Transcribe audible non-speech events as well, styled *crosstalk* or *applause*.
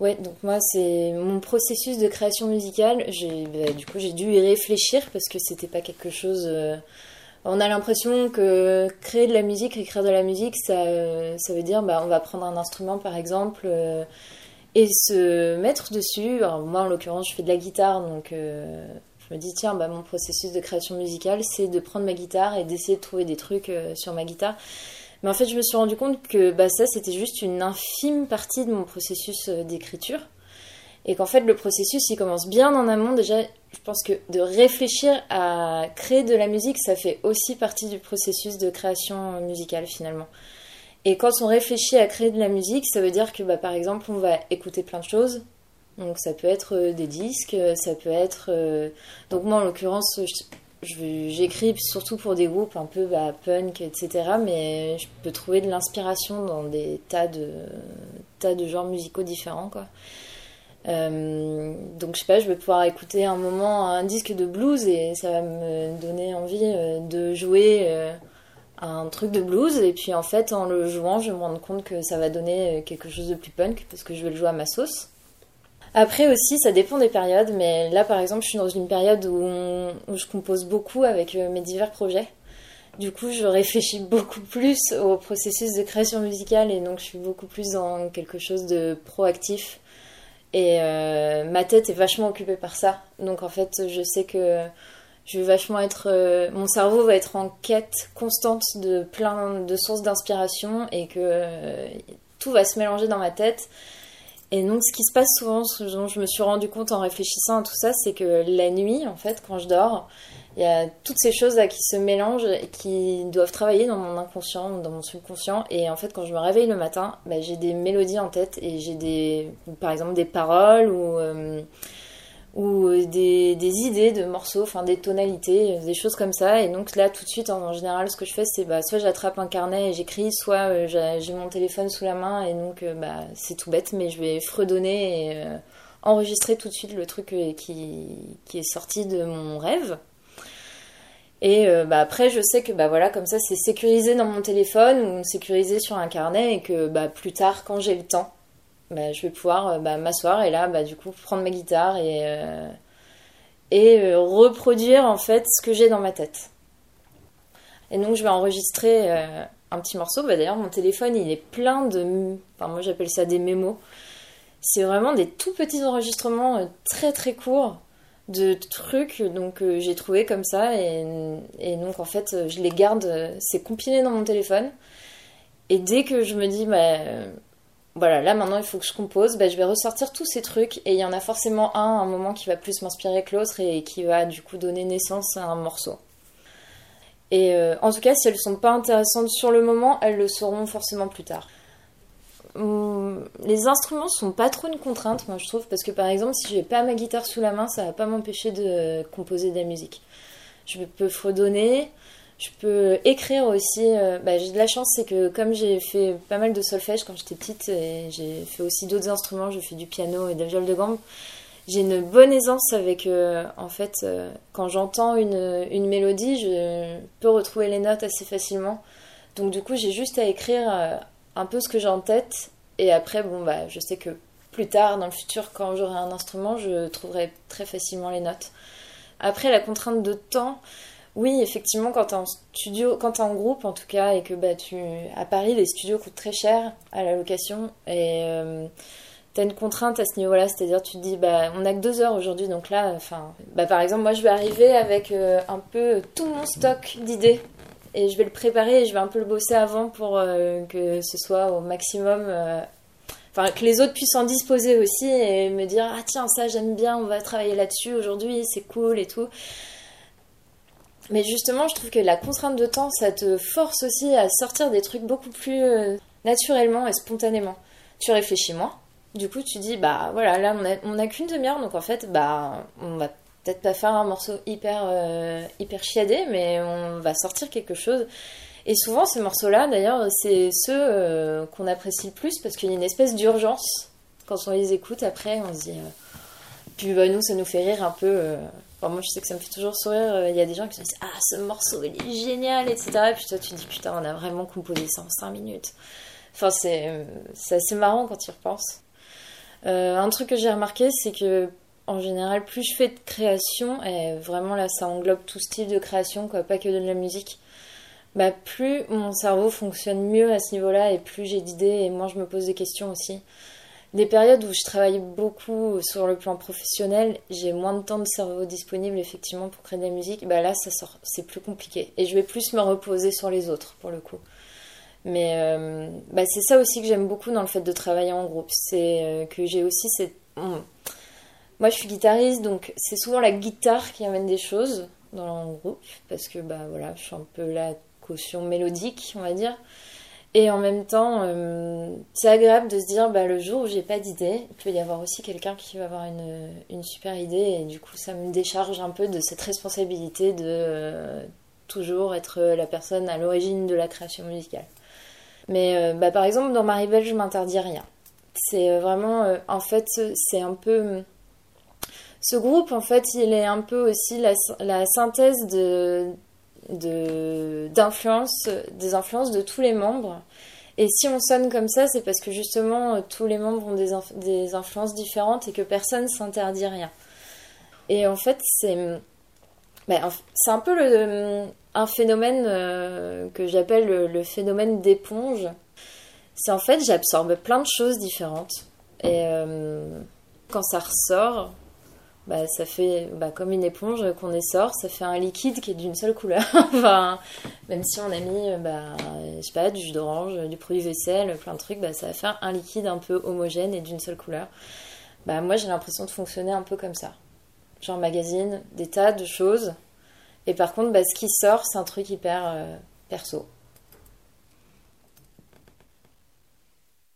Ouais, donc moi, c'est mon processus de création musicale. J'ai, bah, du coup, j'ai dû y réfléchir parce que c'était pas quelque chose. euh, On a l'impression que créer de la musique, écrire de la musique, ça, ça veut dire, bah, on va prendre un instrument par exemple euh, et se mettre dessus. Alors, moi, en l'occurrence, je fais de la guitare, donc euh, je me dis, tiens, bah, mon processus de création musicale, c'est de prendre ma guitare et d'essayer de trouver des trucs sur ma guitare. Mais en fait, je me suis rendu compte que bah, ça, c'était juste une infime partie de mon processus euh, d'écriture. Et qu'en fait, le processus, il commence bien en amont. Déjà, je pense que de réfléchir à créer de la musique, ça fait aussi partie du processus de création euh, musicale, finalement. Et quand on réfléchit à créer de la musique, ça veut dire que, bah, par exemple, on va écouter plein de choses. Donc, ça peut être euh, des disques, ça peut être... Donc, moi, en l'occurrence, j'écris surtout pour des groupes un peu bah, punk, etc. Mais je peux trouver de l'inspiration dans des tas de, tas de genres musicaux différents, quoi. Euh, donc je sais pas, je vais pouvoir écouter un moment un disque de blues et ça va me donner envie euh, de jouer euh, un truc de blues et puis en fait en le jouant je vais me rendre compte que ça va donner quelque chose de plus punk parce que je vais le jouer à ma sauce. Après aussi ça dépend des périodes mais là par exemple je suis dans une période où, je compose beaucoup avec euh, mes divers projets. Du coup, je réfléchis *laughs* beaucoup plus au processus de création musicale et donc je suis beaucoup plus dans quelque chose de proactif. Et euh, ma tête est vachement occupée par ça. Donc en fait, je sais que je vais vachement être. euh, mon cerveau va être en quête constante de plein de sources d'inspiration et que tout va se mélanger dans ma tête. Et donc ce qui se passe souvent, ce dont je me suis rendu compte en réfléchissant à tout ça, c'est que la nuit, en fait, quand je dors, il y a toutes ces choses là qui se mélangent et qui doivent travailler dans mon inconscient, dans mon subconscient. Et en fait, quand je me réveille le matin, bah, j'ai des mélodies en tête et j'ai des, par exemple, des paroles ou, euh, ou des, des idées de morceaux, enfin des tonalités, des choses comme ça. Et donc là, tout de suite, en, général, ce que je fais, c'est bah, soit j'attrape un carnet et j'écris, soit euh, j'ai mon téléphone sous la main et donc euh, bah, c'est tout bête, mais je vais fredonner et euh, enregistrer tout de suite le truc euh, qui, qui est sorti de mon rêve. Et euh, bah, après, je sais que bah, voilà, comme ça, c'est sécurisé dans mon téléphone ou sécurisé sur un carnet et que bah, plus tard, quand j'ai le temps, bah, je vais pouvoir euh, bah, m'asseoir et là, bah, du coup, prendre ma guitare et, euh, euh, reproduire en fait ce que j'ai dans ma tête. Et donc, je vais enregistrer un petit morceau. D'ailleurs, mon téléphone, il est plein de. Moi, j'appelle ça des mémos. C'est vraiment des tout petits enregistrements très très courts de trucs donc j'ai trouvé comme ça et, donc en fait je les garde c'est compilé dans mon téléphone et dès que je me dis voilà là maintenant il faut que je compose. Bah, je vais ressortir tous ces trucs et il y en a forcément un à un moment qui va plus m'inspirer que l'autre et qui va du coup donner naissance à un morceau. Et euh, en tout cas si elles sont pas intéressantes sur le moment elles le seront forcément plus tard. Hum, les instruments sont pas trop une contrainte, moi je trouve, parce que par exemple, si j'ai pas ma guitare sous la main, ça va pas m'empêcher de composer de la musique. Je peux fredonner, je peux écrire aussi. euh, bah, j'ai de la chance, c'est que comme j'ai fait pas mal de solfège quand j'étais petite, et j'ai fait aussi d'autres instruments, j'ai fait du piano et de la viole de gambe, j'ai une bonne aisance avec, euh, en fait, euh, quand j'entends une, mélodie, je peux retrouver les notes assez facilement. Donc du coup, j'ai juste à écrire un peu ce que j'ai en tête. Et après, bon, bah, je sais que plus tard, dans le futur, quand j'aurai un instrument, je trouverai très facilement les notes. Après, la contrainte de temps, oui, effectivement, quand t'es en studio, quand t'es en groupe en tout cas, et que bah, tu, à Paris, les studios coûtent très cher à la location. Et euh, t'as une contrainte à ce niveau-là, c'est-à-dire tu te dis, bah, on a que deux heures aujourd'hui, donc là, enfin, bah, par exemple, moi je vais arriver avec euh, un peu tout mon stock d'idées et je vais le préparer et je vais un peu le bosser avant pour euh, que ce soit au maximum. Enfin, que les autres puissent en disposer aussi et me dire Ah, tiens, ça j'aime bien, on va travailler là-dessus aujourd'hui, c'est cool et tout. Mais justement, je trouve que la contrainte de temps, ça te force aussi à sortir des trucs beaucoup plus euh, naturellement et spontanément. Tu réfléchis moins. Du coup, tu dis Bah voilà, là on a, on a qu'une demi-heure, donc en fait, bah on va peut-être pas faire un morceau hyper, euh, hyper chiadé, mais on va sortir quelque chose. Et souvent, ces morceaux-là, d'ailleurs, c'est ceux euh, qu'on apprécie le plus parce qu'il y a une espèce d'urgence quand on les écoute. Après, on se dit. Puis bah, nous, ça nous fait rire un peu. Euh, moi, je sais que ça me fait toujours sourire. euh, Il y a des gens qui se disent Ah, ce morceau, il est génial, etc. Et puis toi, tu te dis Putain, on a vraiment composé ça en 5 minutes. Enfin, c'est euh, c'est assez marrant quand tu y repenses. un truc que j'ai remarqué, c'est que en général, plus je fais de création, et vraiment là, ça englobe tout style de création, quoi, pas que de la musique. Bah, plus mon cerveau fonctionne mieux à ce niveau-là et plus j'ai d'idées et moins je me pose des questions aussi. Des périodes où je travaille beaucoup sur le plan professionnel, j'ai moins de temps de cerveau disponible effectivement pour créer de la musique. Bah là, ça sort, c'est plus compliqué et je vais plus me reposer sur les autres pour le coup. Mais euh, bah c'est ça aussi que j'aime beaucoup dans le fait de travailler en groupe, c'est euh, que j'ai aussi cette moi, je suis guitariste, donc c'est souvent la guitare qui amène des choses dans le groupe, parce que bah voilà, je suis un peu la caution mélodique, on va dire. Et en même temps, euh, c'est agréable de se dire, bah, le jour où j'ai pas d'idée, il peut y avoir aussi quelqu'un qui va avoir une, une, super idée, et du coup, ça me décharge un peu de cette responsabilité de euh, toujours être la personne à l'origine de la création musicale. Mais euh, bah, par exemple, dans Maribel, je m'interdis rien. C'est vraiment, en fait, c'est un peu ce groupe, en fait, il est un peu aussi la, synthèse de, d'influence, des influences de tous les membres. Et si on sonne comme ça, c'est parce que justement tous les membres ont des, des influences différentes et que personne s'interdit rien. Et en fait, c'est ben, c'est un peu le, un phénomène euh, que j'appelle le, phénomène d'éponge. C'est en fait, j'absorbe plein de choses différentes. Et euh, quand ça ressort, bah, ça fait bah, comme une éponge qu'on essore, ça fait un liquide qui est d'une seule couleur. *laughs* enfin, même si on a mis, bah, je sais pas, du jus d'orange, du produit vaisselle, plein de trucs, bah, ça va faire un liquide un peu homogène et d'une seule couleur. Bah, moi, j'ai l'impression de fonctionner un peu comme ça. J'emmagasine des tas de choses, et par contre, bah, ce qui sort, c'est un truc hyper euh, perso.